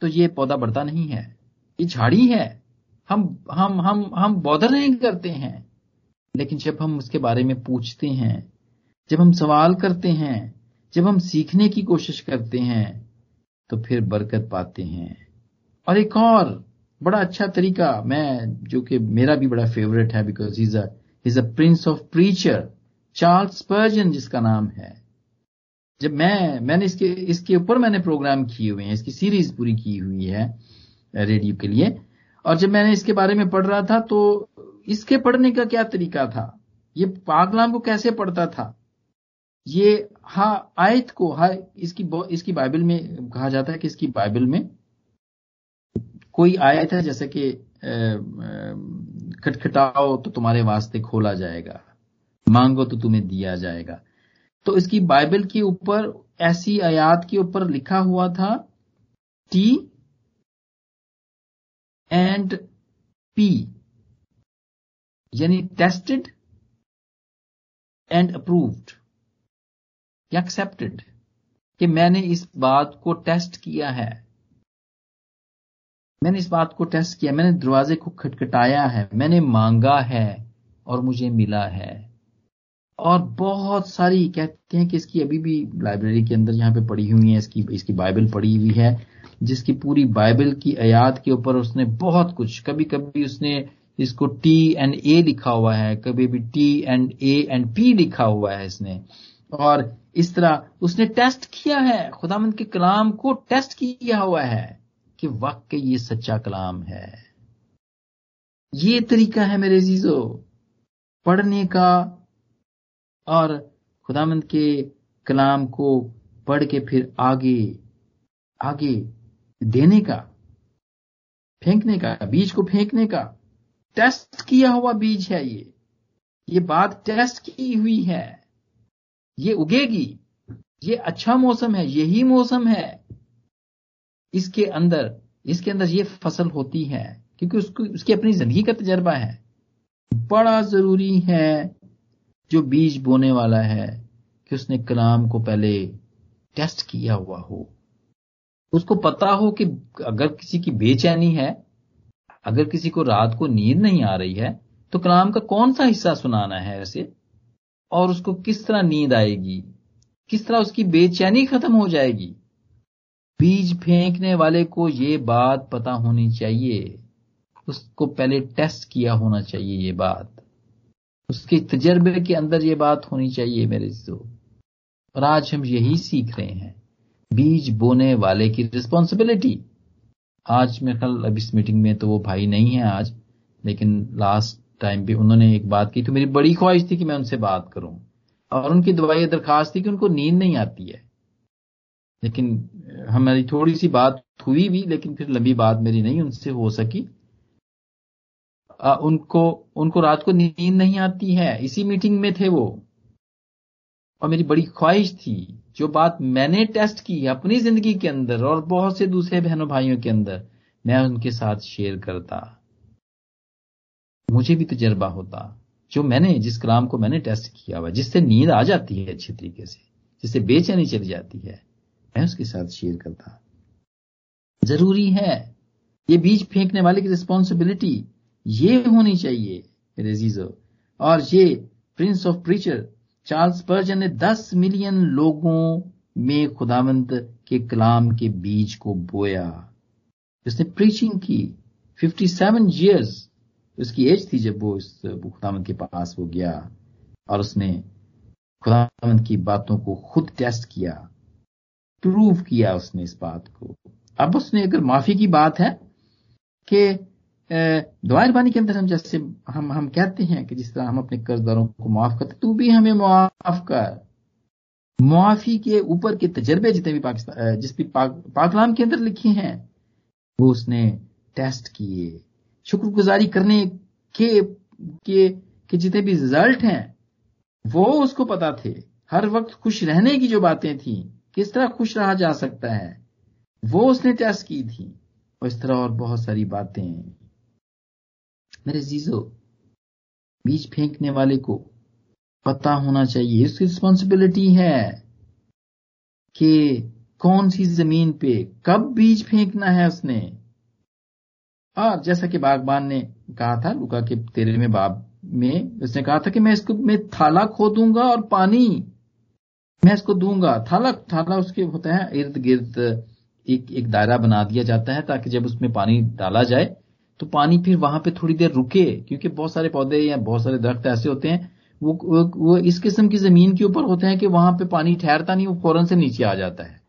तो ये पौधा बढ़ता नहीं है। ये झाड़ी है। हम हम हम हम बॉदर नहीं करते हैं। लेकिन जब हम उसके बारे में पूछते हैं, जब हम सवाल करते हैं, जब हम सीखने की कोशिश करते हैं तो फिर बरकत पाते हैं। और एक और बड़ा अच्छा तरीका, मैं, जो कि मेरा भी बड़ा फेवरेट है because is is a prince of preacher Charles Spurgeon जिसका नाम है। जब मैं, मैंने इसके इसके ऊपर मैंने प्रोग्राम किए हुए हैं, इसकी सीरीज़ पूरी की हुई है रेडियो के लिए। और जब मैंने इसके बारे में पढ़ रहा था तो इसके पढ़ने का क्या तरीका था? ये पागलाम को कैसे पढ़ता था? ये हा, आयत को, हा, इसकी इसकी बाइबल में कहा जाता है कि इसकी बाइबल में कोई आयत है, जैसे कि खटखटाओ तो तुम्हारे वास्ते खोला जाएगा, मांगो तो तुम्हें दिया जाएगा। तो इसकी बाइबल के ऊपर, ऐसी आयात के ऊपर लिखा हुआ था टी एंड पी यानी टेस्टेड एंड अप्रूव्ड या एक्सेप्टेड कि मैंने इस बात को टेस्ट किया है। मैंने इस बात को टेस्ट किया, मैंने दरवाजे को खटखटाया है, मैंने मांगा है और मुझे मिला है। और बहुत सारी कहते हैं कि इसकी अभी भी लाइब्रेरी के अंदर यहाँ पे पड़ी हुई है, इसकी इसकी बाइबल पड़ी हुई है, जिसकी पूरी बाइबल की आयात के ऊपर उसने बहुत कुछ कभी कभी उसने इसको टी एंड ए लिखा हुआ है, कभी भी T and A and P लिखा हुआ है इसने। और इस तरह उसने टेस्ट किया है खुदामंद के कलाम को टेस्ट किया हुआ है कि वाकई ये सच्चा कलाम है। ये तरीका है मेरे जीजो पढ़ने का और खुदामंद के कलाम को पढ़ के फिर आगे आगे देने का, फेंकने का, बीज को फेंकने का, टेस्ट किया हुआ बीज है ये। ये बात टेस्ट की हुई है। ये उगेगी। ये अच्छा मौसम है, यही मौसम है। इसके अंदर इसके अंदर ये फ़सल होती है, क्योंकि उसको, उसकी अपनी ज़िंदगी का तजर्बा है। बड़ा ज़रूरी है जो बीज बोने वाला है, कि उसने कलाम को पहले टेस्ट किया हुआ हो। उसको पता हो कि अगर किसी की बेचैनी है, अगर किसी को रात को नींद नहीं आ रही है तो कलाम का कौन सा हिस्सा सुनाना है ऐसे? और उसको किस तरह नींद आएगी? किस तरह उसकी बेचैनी खत्म हो जाएगी? बीज फेंकने वाले को ये बात पता होनी चाहिए। उसको पहले टेस्ट किया होना चाहिए ये बात। उसके तजर्बे के अंदर ये बात होनी चाहिए मेरे जो और आज हम यही सीख रहे हैं, बीज बोने वाले की रिस्पॉन्सिबिलिटी आज मेरे ख्याल अब इस मीटिंग में तो वो भाई नहीं है आज, लेकिन लास्ट टाइम पे उन्होंने एक बात की तो मेरी बड़ी ख्वाहिश थी कि मैं उनसे बात करूँ। और उनकी दवाई दरखास्त थी कि उनको नींद नहीं आती है। लेकिन हमारी थोड़ी सी बात हुई भी, लेकिन फिर लंबी बात मेरी नहीं उनसे हो सकी। उनको उनको रात को नींद नहीं आती है। इसी मीटिंग में थे वो। और मेरी बड़ी ख्वाहिश थी, जो बात मैंने टेस्ट की अपनी ज़िंदगी के अंदर और बहुत से दूसरे बहनों भाइयों के अंदर, मैं उनके साथ शेयर करता। मुझे भी तजर्बा होता, जो मैंने, जिस कलाम को मैंने टेस्ट किया हुआ, जिससे नींद आ जाती है अच्छे तरीके से, जिससे बेचैनी चली जाती है, मैं उसके साथ शेयर करता। ज़रूरी है, ये बीज फेंकने वाले की रिस्पॉन्सिबिलिटी ये होनी चाहिए रेजीजो और ये prince of preacher Charles Spurgeon ने 10 मिलियन लोगों में खुदावंत के कलाम के बीज को बोया। उसने प्रीचिंग की 57 सेवन ईयर्स उसकी एज थी जब वो इस खुदावंत के पास वो गया। और उसने खुदावंत की बातों को खुद टेस्ट किया प्रूव किया उसने इस बात को। अब उसने अगर माफ़ी की बात है कि दुआ बानी के अंदर हम जैसे हम हम कहते हैं कि जिस तरह हम अपने कर्जदारों को माफ़ करते तू भी हमें माफ़ कर। मुआफी के ऊपर के तजर्बे जितने भी पाकिस्तान जिस भी पाक, पाकलाम के अंदर लिखे हैं वो उसने टेस्ट किए। शुक्रगुजारी करने के के, के जितने भी रिज़ल्ट हैं वो उसको पता थे। हर वक्त खुश रहने की जो बातें थी किस तरह खुश रहा जा सकता है वो उसने टेस्ट की थी। और इस तरह और बहुत सारी बातें मेरे जीजो, बीज फेंकने वाले को पता होना चाहिए इसकी रिस्पॉन्सिबिलिटी है कि कौन सी ज़मीन पे कब बीज फेंकना है उसने। और जैसा कि बागबान ने कहा था, लुका के तेरे में बाब में, उसने कहा था कि मैं इसको, मैं थाला खोदूँगा और पानी, मैं इसको दूँगा। थाला थाला उसके होता है इर्द गिर्द एक एक दायरा बना दिया जाता है ताकि जब उसमें पानी डाला जाए तो पानी फिर वहाँ पे थोड़ी देर रुके क्योंकि बहुत सारे पौधे या बहुत सारे दरख्त ऐसे होते हैं वो वो, वो इस किस्म की ज़मीन के ऊपर होते हैं कि वहाँ पे पानी ठहरता नहीं वो फ़ौरन से नीचे आ जाता है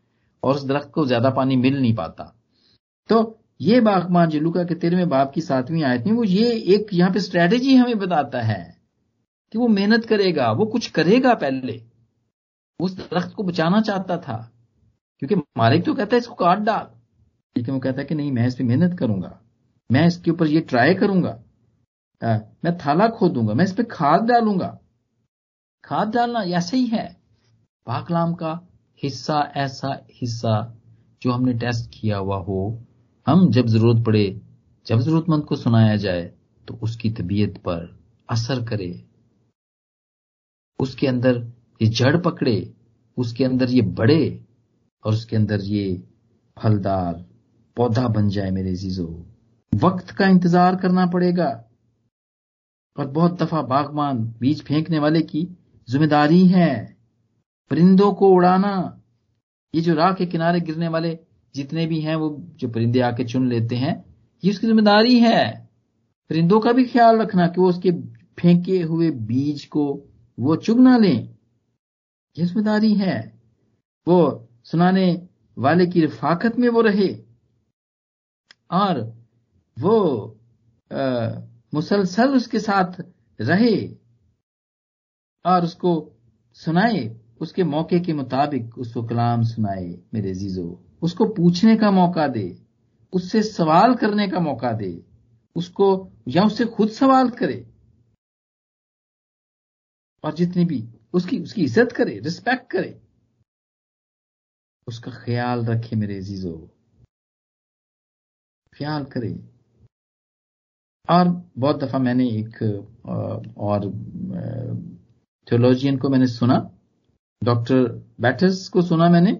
और उस दरख्त को ज़्यादा पानी मिल नहीं पाता। तो ये बागमान जो लुका के तेरहवें बाप की सातवीं आयत में वो ये एक यहाँ पे स्ट्रेटेजी हमें बताता है कि वो मेहनत करेगा वो कुछ करेगा पहले। उस दरख्त को बचाना चाहता था क्योंकि मालिक तो कहता है इसको काट डाल। लेकिन वो कहता है कि नहीं मैं इस पर मेहनत करूँगा। मैं इसके ऊपर ये ट्राई करूँगा। मैं थाला खोदूँगा, मैं इस पर खाद डालूँगा। खाद डालना ऐसे ही है? पाकलाम का हिस्सा ऐसा हिस्सा जो हमने टेस्ट किया हुआ हो। हम जब ज़रूरत पड़े, जब जरूरतमंद को सुनाया जाए तो उसकी तबीयत पर असर करे। उसके अंदर ये जड़ पकड़े, उसके अंदर ये बढ़े, और उसके अंदर ये फलदार पौधा बन जाए मेरे जीजो वक्त का इंतज़ार करना पड़ेगा और बहुत दफ़ा बागबान बीज फेंकने वाले की ज़िम्मेदारी है। परिंदों को उड़ाना, ये जो राह के किनारे गिरने वाले जितने भी हैं, वो जो परिंदे आके चुन लेते हैं, ये उसकी ज़िम्मेदारी है। परिंदों का भी ख्याल रखना कि वो उसके फेंके हुए बीज को वो चुग ना लें। ये ज़िम्मेदारी है। वो सुनाने वाले की रफाकत में वो रहे। और वो मुसलसल उसके साथ रहे और उसको सुनाए, उसके मौके के मुताबिक उसको कलाम सुनाए, मेरे जीजो उसको पूछने का मौका दे, उससे सवाल करने का मौका दे, उसको या उससे खुद सवाल करे और जितनी भी उसकी उसकी इज़्ज़त करे रिस्पेक्ट करे, उसका ख्याल रखे मेरे जीजो ख्याल करे। और बहुत दफ़ा मैंने एक और थियोलॉजियन को मैंने सुना डॉक्टर बैटर्स को सुना मैंने,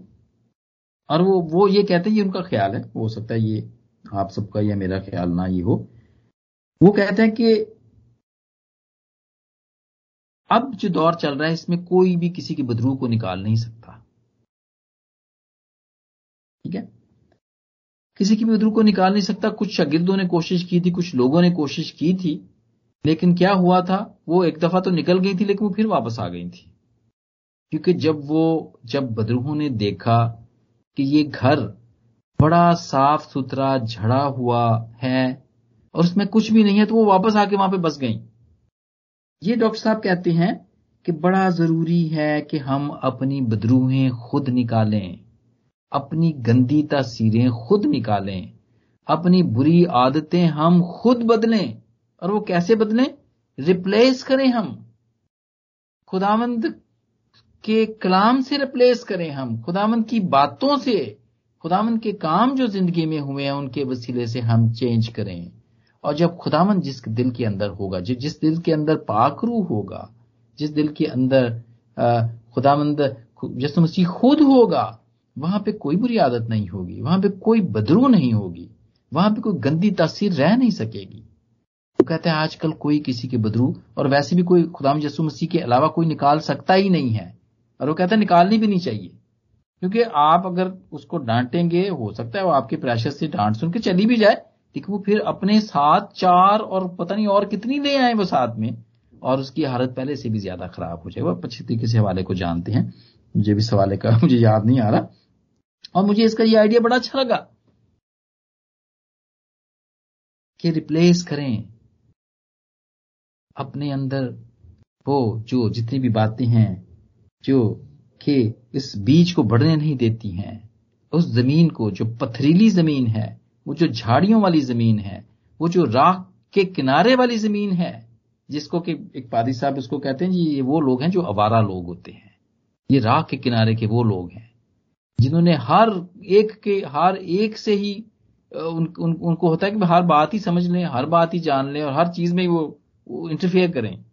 और वो वो ये कहते हैं ये उनका ख्याल है, हो सकता है ये आप सबका या मेरा ख्याल ना ये हो। वो कहते हैं कि अब जो दौर चल रहा है इसमें कोई भी किसी की बदरू को निकाल नहीं सकता। ठीक है? किसी की भी बदरू को निकाल नहीं सकता। कुछ शागिर्दों ने कोशिश की थी, कुछ लोगों ने कोशिश की थी, लेकिन क्या हुआ था? वो एक दफ़ा तो निकल गई थी, लेकिन वो फिर वापस आ गई थी। क्योंकि जब वो, जब बदरूहों ने देखा कि ये घर बड़ा साफ़ सुथरा, झड़ा हुआ है और उसमें कुछ भी नहीं है तो वो वापस आके वहाँ पे बस गई। ये डॉक्टर साहब कहते हैं कि बड़ा ज़रूरी है कि हम अपनी बदरूहें खुद निकालें। अपनी गंदी तस्वीरें खुद निकालें, अपनी बुरी आदतें हम खुद बदलें, और वो कैसे बदलें? रिप्लेस करें हम। खुदावंद के कलाम से रिप्लेस करें हम। खुदामंद की बातों से खुदामंद के काम जो ज़िंदगी में हुए हैं, उनके वसीले से हम चेंज करें। और जब खुदामंद जिस दिल के अंदर होगा, जो, जिस दिल के अंदर पाकरू होगा, जिस दिल के अंदर खुदामंद जैसे मसीह खुद होगा वहाँ पे कोई बुरी आदत नहीं होगी, वहाँ पे कोई बदरू नहीं होगी, वहाँ पे कोई गंदी तासीर रह नहीं सकेगी। वो तो कहते हैं, आजकल कोई किसी के बदरू और वैसे भी कोई खुदाम यसु मसीह के अलावा कोई निकाल सकता ही नहीं है। और वो कहता है, निकालनी भी नहीं चाहिए। क्योंकि आप अगर उसको डांटेंगे, हो सकता है वो आपके प्रेशर से डांट सुन के चली भी जाए, लेकिन वो फिर अपने साथ चार और पता नहीं और कितनी ले आए वो साथ में, और उसकी हालत पहले से भी ज़्यादा खराब हो जाए। वो अच्छी तरीके से हवाले को जानते हैं। मुझे भी सवाल का, मुझे याद नहीं आ रहा। और मुझे इसका ये आइडिया बड़ा अच्छा लगा कि रिप्लेस करें अपने अंदर वो जो जितनी भी बातें हैं, जो कि इस बीज को बढ़ने नहीं देती हैं, उस ज़मीन को, जो पथरीली ज़मीन है, वो जो झाड़ियों वाली ज़मीन है, वो जो राख के किनारे वाली ज़मीन है, जिसको कि एक पादी साहब इसको कहते हैं जी ये वो लोग हैं जो अवारा लोग होते हैं। ये राह के किनारे के वो लोग हैं। जिन्होंने हर एक के हर एक से ही उन, उन, उनको होता है कि हर बात ही समझ लें हर बात ही जान लें और हर चीज़ में वो, वो इंटरफेयर करें।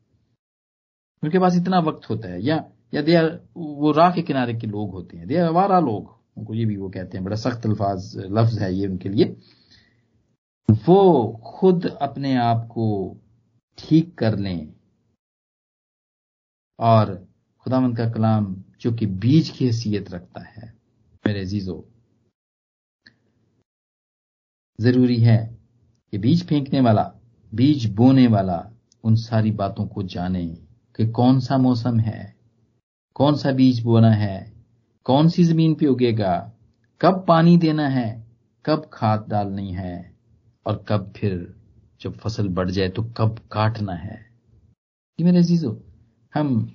उनके पास इतना वक्त होता है। या या दे वो राह के किनारे के लोग होते हैं। दे अवारा लोग। उनको ये भी वो कहते हैं बड़ा सख्त अल्फाज लफ्ज है ये उनके लिए। वो खुद अपने आप को ठीक कर लें और खुदामंद का कलाम जो कि बीज की हैसियत रखता है मेरे अजीजो, ज़रूरी है कि बीज फेंकने वाला, बीज बोने वाला उन सारी बातों को जाने कि कौन सा मौसम है, कौन सा बीज बोना है, कौन सी ज़मीन पे उगेगा, कब पानी देना है, कब खाद डालनी है और कब फिर जब फ़सल बढ़ जाए तो कब काटना है। मेरे अजीजो, हम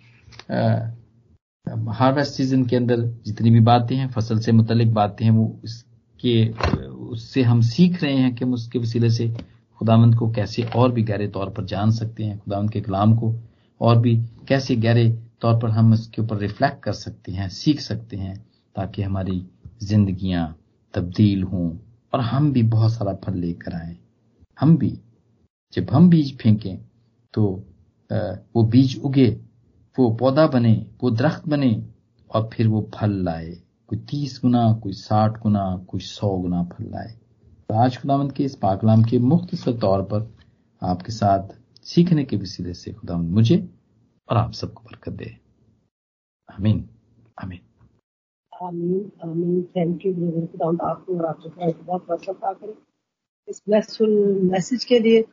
हार्वेस्ट सीज़न के अंदर जितनी भी बातें हैं, फ़सल से मुतलिक बातें हैं, वो इसके, उससे हम सीख रहे हैं कि हम उसके वसीले से खुदावंद को कैसे और भी गहरे तौर पर जान सकते हैं खुदावंद के कलाम को और भी कैसे गहरे तौर पर हम इसके ऊपर रिफ्लेक्ट कर सकते हैं, सीख सकते हैं, ताकि हमारी जिंदगियाँ तब्दील हों और हम भी बहुत सारा फल लेकर आए। हम भी, जब हम बीज फेंकें तो वो बीज उगे वो पौधा बने, वो दरख्त बने और फिर वो फल लाए। कोई तीस गुना, कोई साठ गुना, कोई सौ गुना फल लाए। तो आज खुदामंद के इस पाकलाम के मुख्तसर तौर पर आपके साथ सीखने के वसीले से खुदामंद मुझे और आप सबको बरकत दे। आमीन आमीन। आमीन आमीन। थैंक यू खुदावंद आपको और आपके बहुत बहुत वसल्ता करें। इस ब्लेसफुल मैसेज के लिए